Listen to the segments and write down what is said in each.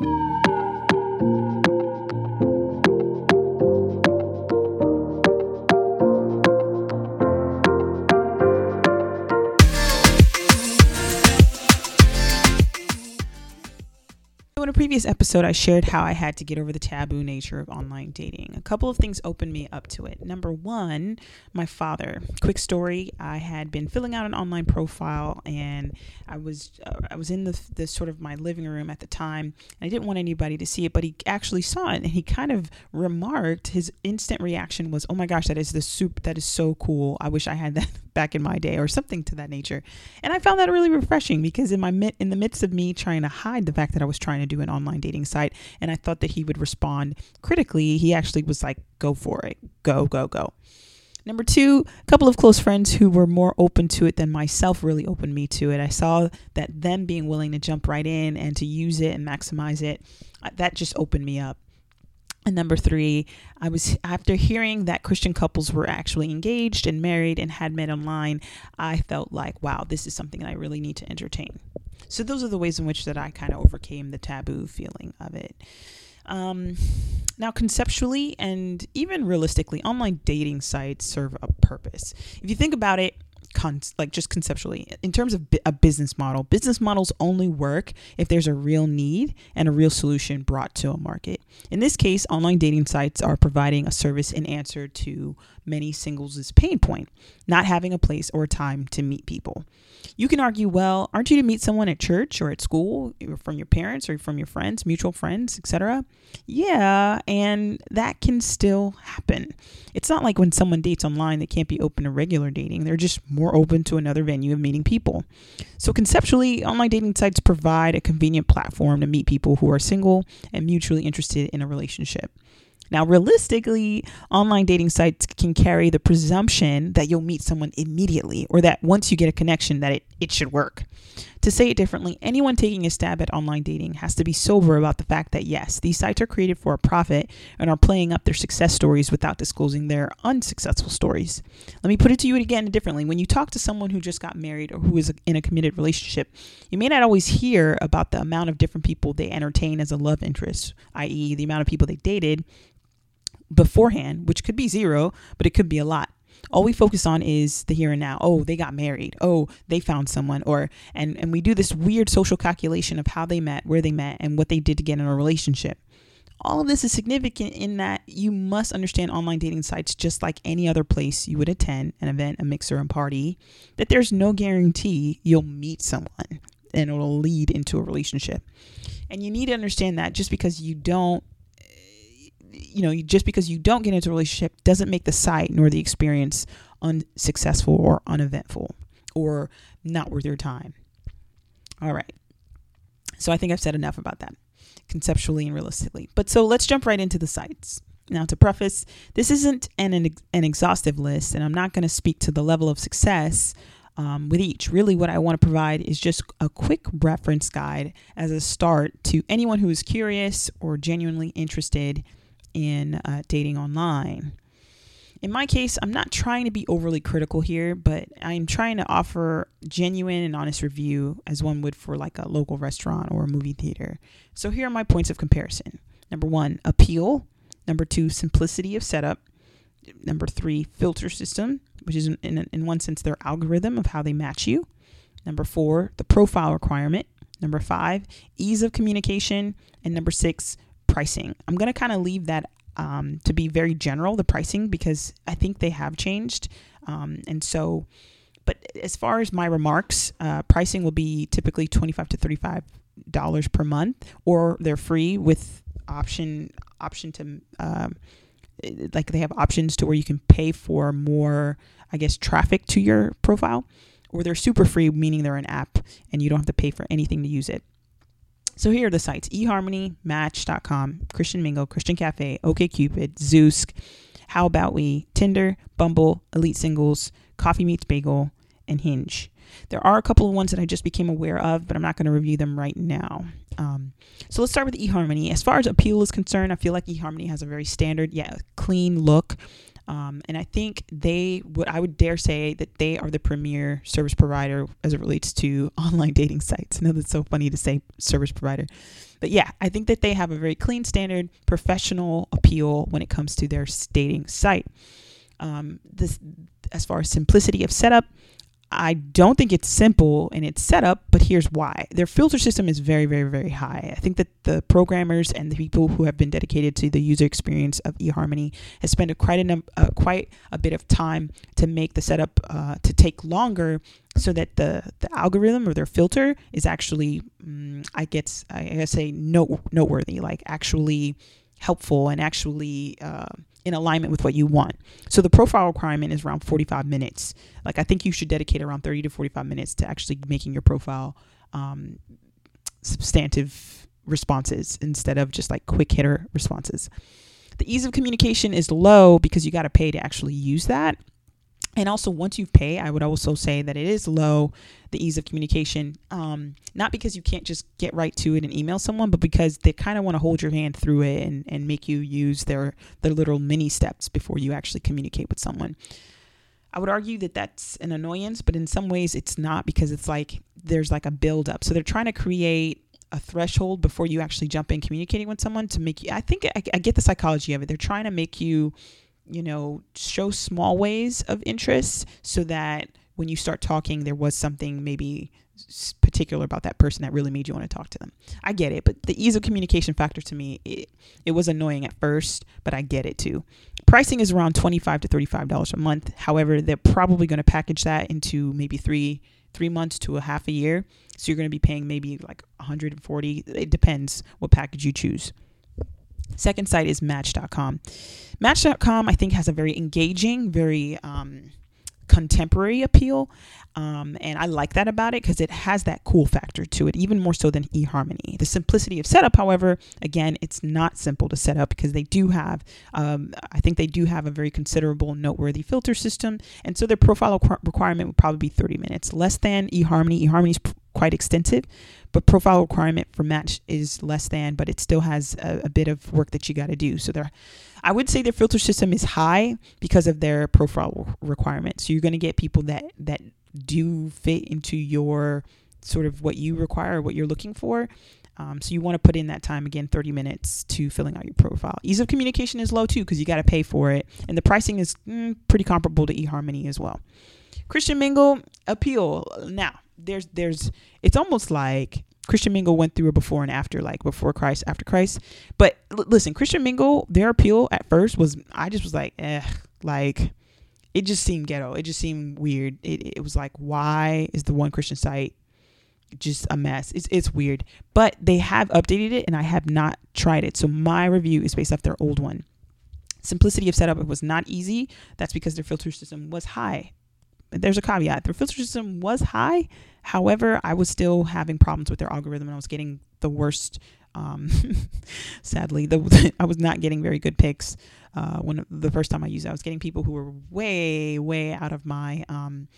Música previous episode, I shared how I had to get over the taboo nature of online dating. A couple of things opened me up to it. Number one, my father. Quick story: I had been filling out an online profile, and I was uh, I was in the the sort of my living room at the time, and I didn't want anybody to see it, but he actually saw it, and he kind of remarked. His instant reaction was, "Oh my gosh, that is the soup. That is so cool. I wish I had that back in my day," or something to that nature. And I found that really refreshing because in my in the midst of me trying to hide the fact that I was trying to do an online dating site and I thought that he would respond critically. He actually was like, go for it, go, go, go. Number two, a couple of close friends who were more open to it than myself really opened me to it. I saw that them being willing to jump right in and to use it and maximize it, that just opened me up. And number three, I was after hearing that Christian couples were actually engaged and married and had met online, I felt like, wow, this is something that I really need to entertain. So those are the ways in which that I kind of overcame the taboo feeling of it. Um, now, conceptually and even realistically, online dating sites serve a purpose. If you think about it, con- like just conceptually in terms of a business model business models only work if there's a real need and a real solution brought to a market. In this case online dating sites are providing a service in answer to many singles' pain point not having a place or time to meet people you can argue well aren't you to meet someone at church or at school or from your parents or from your friends mutual friends etc yeah and that can still happen it's not like when someone dates online they can't be open to regular dating they're just more open to another venue of meeting people. So, conceptually, online dating sites provide a convenient platform to meet people who are single and mutually interested in a relationship. Now, realistically, online dating sites can carry the presumption that you'll meet someone immediately or that once you get a connection that it, it should work. To say it differently, anyone taking a stab at online dating has to be sober about the fact that yes, these sites are created for a profit and are playing up their success stories without disclosing their unsuccessful stories. Let me put it to you again differently. When you talk to someone who just got married or who is in a committed relationship, you may not always hear about the amount of different people they entertain as a love interest, i.e., the amount of people they dated beforehand, which could be zero, but it could be a lot. All we focus on is the here and now. Oh, they got married. Oh, they found someone. Or and and we do this weird social calculation of how they met, where they met, and what they did to get in a relationship. All of this is significant in that you must understand online dating sites just like any other place you would attend an event, a mixer, and party, that there's no guarantee you'll meet someone and it'll lead into a relationship. And you need to understand that just because you don't you know, just because you don't get into a relationship doesn't make the site nor the experience unsuccessful or uneventful or not worth your time. All right. So I think I've said enough about that conceptually and realistically. But so let's jump right into the sites. Now, to preface, this isn't an, an exhaustive list, and I'm not going to speak to the level of success um, with each. Really, what I want to provide is just a quick reference guide as a start to anyone who is curious or genuinely interested in uh, dating online. In my case, I'm not trying to be overly critical here, but I'm trying to offer genuine and honest review as one would for like a local restaurant or a movie theater. So here are my points of comparison. Number one, appeal. Number two, simplicity of setup. Number three, filter system, which is in, in, in one sense their algorithm of how they match you. Number four, the profile requirement. Number five, ease of communication. And number six, pricing. I'm going to kind of leave that um, to be very general, the pricing, because I think they have changed. Um, and so, but as far as my remarks, uh, pricing will be typically 25 to 35 dollars per month, or they're free with option option to um, like they have options to where you can pay for more, I guess, traffic to your profile, or they're super free, meaning they're an app and you don't have to pay for anything to use it. So here are the sites eHarmony, Match.com, Christian Mingle, Christian Cafe, OKCupid, Zoosk, How About We, Tinder, Bumble, Elite Singles, Coffee Meets Bagel, and Hinge. There are a couple of ones that I just became aware of, but I'm not going to review them right now. Um, so let's start with eHarmony. As far as appeal is concerned, I feel like eHarmony has a very standard, yeah, clean look. Um, and I think they would, I would dare say that they are the premier service provider as it relates to online dating sites. I know that's so funny to say service provider. But yeah, I think that they have a very clean standard, professional appeal when it comes to their dating site. Um, this, as far as simplicity of setup, I don't think it's simple in its setup, but here's why. Their filter system is very, very, very high. I think that the programmers and the people who have been dedicated to the user experience of eHarmony has spent a quite, a, uh, quite a bit of time to make the setup uh, to take longer so that the, the algorithm or their filter is actually, um, I guess, I guess say note, noteworthy, like actually helpful and actually uh, in alignment with what you want. So the profile requirement is around 45 minutes. Like I think you should dedicate around 30 to 45 minutes to actually making your profile um, substantive responses instead of just like quick hitter responses. The ease of communication is low because you got to pay to actually use that. And also, once you pay, I would also say that it is low, the ease of communication. Um, not because you can't just get right to it and email someone, but because they kind of want to hold your hand through it and, and make you use their, their little mini steps before you actually communicate with someone. I would argue that that's an annoyance, but in some ways it's not because it's like there's like a build up. So they're trying to create a threshold before you actually jump in communicating with someone to make you. I think I, I get the psychology of it. They're trying to make you you know, show small ways of interest so that when you start talking, there was something maybe particular about that person that really made you want to talk to them. I get it, but the ease of communication factor to me, it, it was annoying at first, but I get it too. Pricing is around 25 to $35 a month. However, they're probably going to package that into maybe three three months to a half a year. So you're going to be paying maybe like 140. It depends what package you choose. Second site is Match.com. Match.com, I think, has a very engaging, very um, contemporary appeal. Um, and I like that about it because it has that cool factor to it, even more so than eHarmony. The simplicity of setup, however, again, it's not simple to set up because they do have, um, I think they do have a very considerable noteworthy filter system. And so their profile requirement would probably be 30 minutes, less than eHarmony. eHarmony is quite extensive, but profile requirement for match is less than, but it still has a, a bit of work that you got to do. So there, I would say their filter system is high because of their profile requirement. So you're going to get people that that do fit into your sort of what you require, what you're looking for. Um, so you want to put in that time again, 30 minutes to filling out your profile. Ease of communication is low too because you got to pay for it, and the pricing is mm, pretty comparable to eHarmony as well. Christian Mingle appeal now there's there's it's almost like Christian Mingle went through a before and after, like before Christ, after Christ. But l- listen, Christian Mingle, their appeal at first was I just was like, eh, like it just seemed ghetto. It just seemed weird. It, it was like, why is the one Christian site just a mess? It's it's weird. But they have updated it, and I have not tried it. So my review is based off their old one. Simplicity of setup it was not easy. That's because their filter system was high there's a caveat. Their filter system was high. However, I was still having problems with their algorithm and I was getting the worst. Um, sadly, the, I was not getting very good picks uh, when the first time I used it. I was getting people who were way, way out of my um,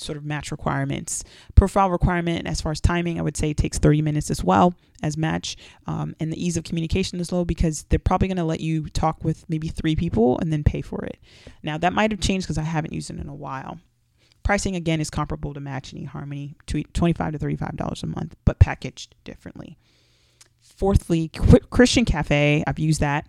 sort of match requirements. Profile requirement, as far as timing, I would say it takes 30 minutes as well as match. Um, and the ease of communication is low because they're probably going to let you talk with maybe three people and then pay for it. Now, that might have changed because I haven't used it in a while. Pricing again is comparable to Match and eHarmony, 25 to $35 a month, but packaged differently. Fourthly, Christian Cafe, I've used that.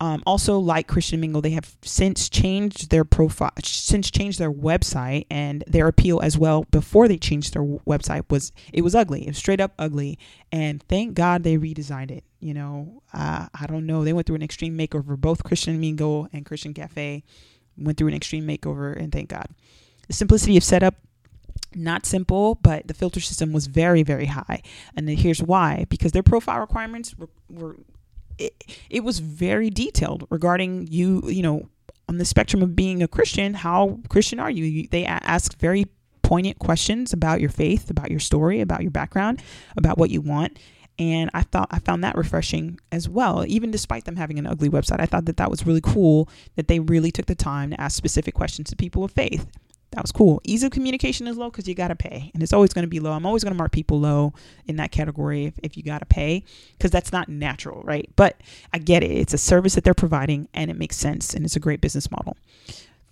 Um, also, like Christian Mingle, they have since changed their profile, since changed their website and their appeal as well. Before they changed their website, was it was ugly, it was straight up ugly, and thank God they redesigned it. You know, uh, I don't know, they went through an extreme makeover. Both Christian Mingle and Christian Cafe went through an extreme makeover, and thank God. The simplicity of setup, not simple, but the filter system was very, very high. And here's why because their profile requirements were, were it, it was very detailed regarding you, you know, on the spectrum of being a Christian, how Christian are you? They ask very poignant questions about your faith, about your story, about your background, about what you want. And I thought I found that refreshing as well. Even despite them having an ugly website, I thought that that was really cool that they really took the time to ask specific questions to people of faith that was cool. Ease of communication is low because you got to pay, and it's always going to be low. I'm always going to mark people low in that category if, if you got to pay because that's not natural, right? But I get it. It's a service that they're providing, and it makes sense, and it's a great business model.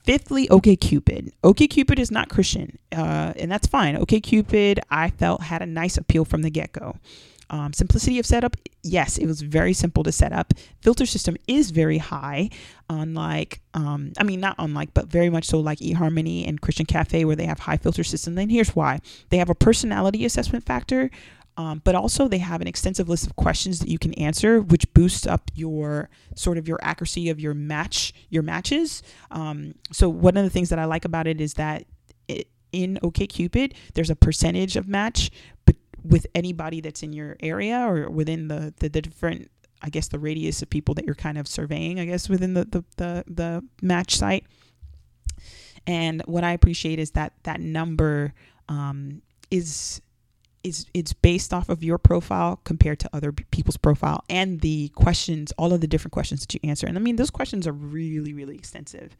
Fifthly, OKCupid. OKCupid is not Christian, uh, and that's fine. OKCupid, I felt had a nice appeal from the get go. Um, simplicity of setup, yes, it was very simple to set up. Filter system is very high, unlike, um, I mean, not unlike, but very much so like eHarmony and Christian Cafe, where they have high filter system. Then here's why they have a personality assessment factor. Um, but also they have an extensive list of questions that you can answer, which boosts up your sort of your accuracy of your match, your matches. Um, so one of the things that I like about it is that it, in OKCupid, there's a percentage of match, with anybody that's in your area or within the, the, the different I guess the radius of people that you're kind of surveying, I guess, within the, the, the, the match site. And what I appreciate is that that number um, is is it's based off of your profile compared to other people's profile and the questions, all of the different questions that you answer. And I mean, those questions are really, really extensive.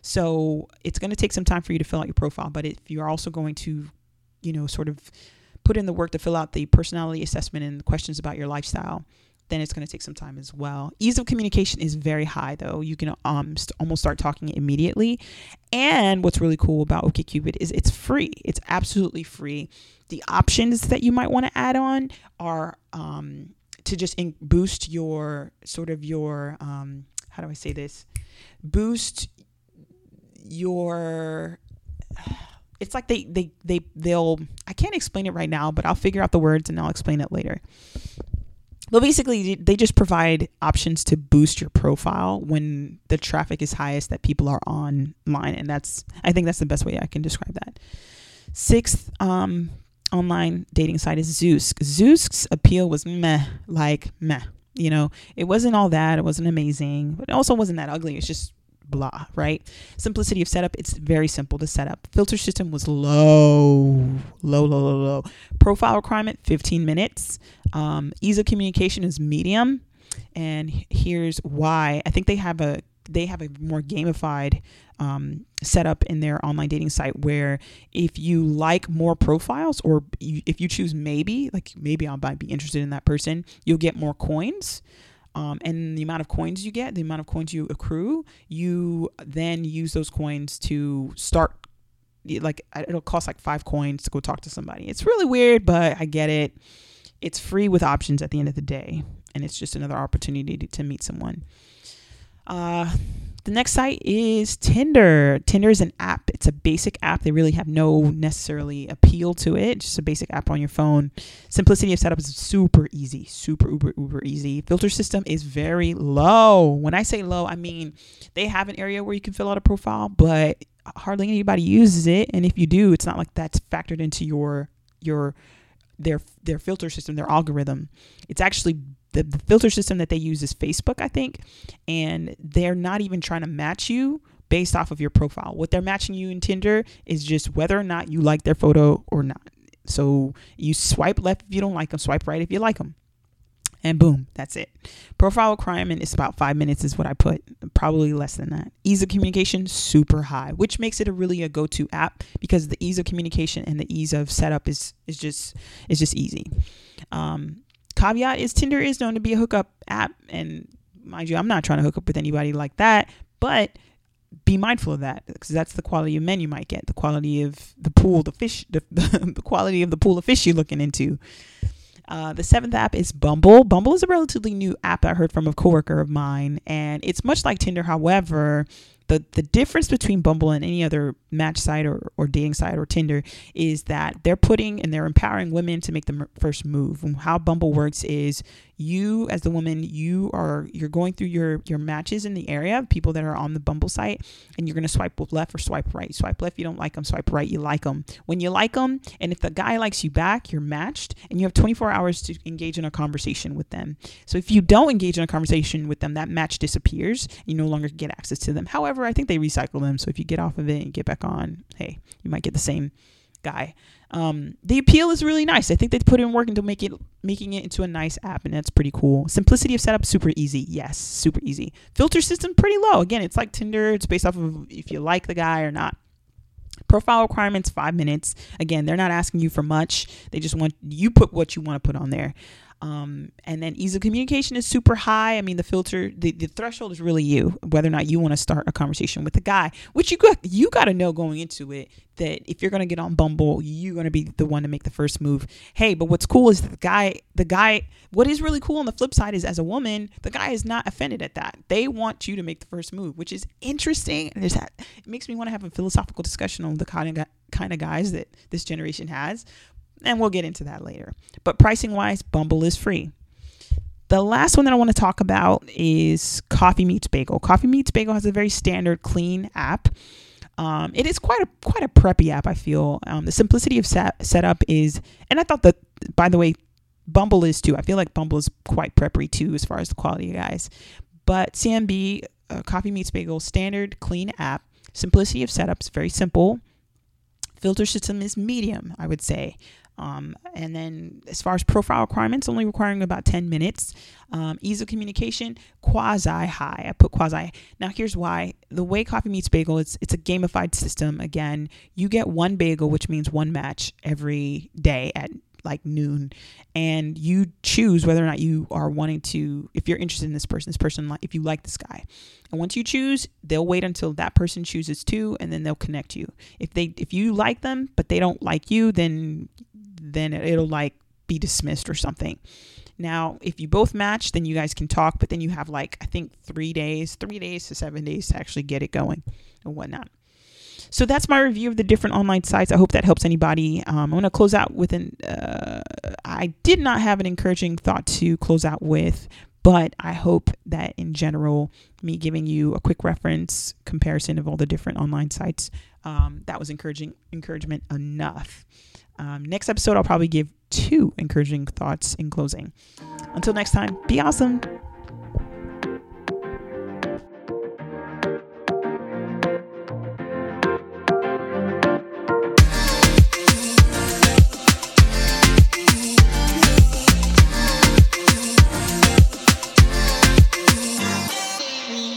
So it's going to take some time for you to fill out your profile. But if you're also going to, you know, sort of put in the work to fill out the personality assessment and questions about your lifestyle, then it's going to take some time as well. Ease of communication is very high though. You can um st- almost start talking immediately. And what's really cool about OkCupid is it's free. It's absolutely free. The options that you might want to add on are um to just in- boost your sort of your um how do I say this? Boost your it's like they they they they'll I can't explain it right now, but I'll figure out the words and I'll explain it later. Well, basically, they just provide options to boost your profile when the traffic is highest that people are online, and that's I think that's the best way I can describe that. Sixth um, online dating site is Zoosk. Zoosk's appeal was meh, like meh. You know, it wasn't all that. It wasn't amazing, but it also wasn't that ugly. It's just blah, right? Simplicity of setup, it's very simple to set up. Filter system was low, low, low, low, low. Profile requirement, 15 minutes. Um, ease of communication is medium. And here's why. I think they have a they have a more gamified um, setup in their online dating site where if you like more profiles or you, if you choose maybe like maybe I might be interested in that person, you'll get more coins um, and the amount of coins you get, the amount of coins you accrue, you then use those coins to start. Like it'll cost like five coins to go talk to somebody. It's really weird, but I get it. It's free with options at the end of the day, and it's just another opportunity to, to meet someone. Uh, the next site is Tinder. Tinder is an app. It's a basic app. They really have no necessarily appeal to it. Just a basic app on your phone. Simplicity of setup is super easy, super uber uber easy. Filter system is very low. When I say low, I mean they have an area where you can fill out a profile, but hardly anybody uses it. And if you do, it's not like that's factored into your your their their filter system, their algorithm. It's actually the, the filter system that they use is Facebook, I think, and they're not even trying to match you based off of your profile. What they're matching you in Tinder is just whether or not you like their photo or not. So you swipe left if you don't like them, swipe right if you like them. And boom, that's it. Profile requirement is about five minutes, is what I put. Probably less than that. Ease of communication, super high, which makes it a really a go-to app because the ease of communication and the ease of setup is is just is just easy. Um, caveat is Tinder is known to be a hookup app, and mind you, I'm not trying to hook up with anybody like that, but be mindful of that because that's the quality of men you might get, the quality of the pool, the fish, the, the, the quality of the pool of fish you're looking into. Uh, the seventh app is Bumble. Bumble is a relatively new app I heard from a coworker of mine, and it's much like Tinder. However, the the difference between Bumble and any other match site or, or dating site or Tinder is that they're putting and they're empowering women to make the first move. And how Bumble works is you as the woman you are you're going through your your matches in the area people that are on the bumble site and you're going to swipe left or swipe right. Swipe left you don't like them swipe right you like them when you like them and if the guy likes you back you're matched and you have 24 hours to engage in a conversation with them. So if you don't engage in a conversation with them that match disappears you no longer get access to them. However i think they recycle them so if you get off of it and get back on hey you might get the same guy. Um, the appeal is really nice. I think they put in work into make it making it into a nice app, and that's pretty cool. Simplicity of setup, super easy. Yes, super easy. Filter system, pretty low. Again, it's like Tinder. It's based off of if you like the guy or not. Profile requirements, five minutes. Again, they're not asking you for much. They just want you put what you want to put on there. Um, and then ease of communication is super high. I mean, the filter, the, the threshold is really you, whether or not you want to start a conversation with a guy, which you got, you got to know going into it that if you're going to get on Bumble, you're going to be the one to make the first move. Hey, but what's cool is the guy, the guy, what is really cool on the flip side is as a woman, the guy is not offended at that. They want you to make the first move, which is interesting. There's that, it makes me want to have a philosophical discussion on the kind of, kind of guys that this generation has and we'll get into that later. But pricing wise, Bumble is free. The last one that I want to talk about is Coffee Meets Bagel. Coffee Meets Bagel has a very standard, clean app. Um, it is quite a quite a preppy app. I feel um, the simplicity of set, setup is, and I thought that by the way, Bumble is too. I feel like Bumble is quite preppy too as far as the quality guys. But CMB uh, Coffee Meets Bagel standard clean app. Simplicity of setup is very simple. Filter system is medium, I would say. Um, and then as far as profile requirements, only requiring about 10 minutes. Um, ease of communication, quasi high. I put quasi. Now here's why. The way Coffee Meets Bagel, it's it's a gamified system. Again, you get one bagel, which means one match every day at like noon and you choose whether or not you are wanting to if you're interested in this person this person if you like this guy and once you choose they'll wait until that person chooses too and then they'll connect you if they if you like them but they don't like you then then it'll like be dismissed or something. Now, if you both match, then you guys can talk, but then you have like, I think three days, three days to seven days to actually get it going and whatnot. So that's my review of the different online sites. I hope that helps anybody. Um, I'm going to close out with an, uh, I did not have an encouraging thought to close out with, but I hope that in general, me giving you a quick reference comparison of all the different online sites, um, that was encouraging encouragement enough. Um, next episode, I'll probably give two encouraging thoughts in closing. Until next time, be awesome.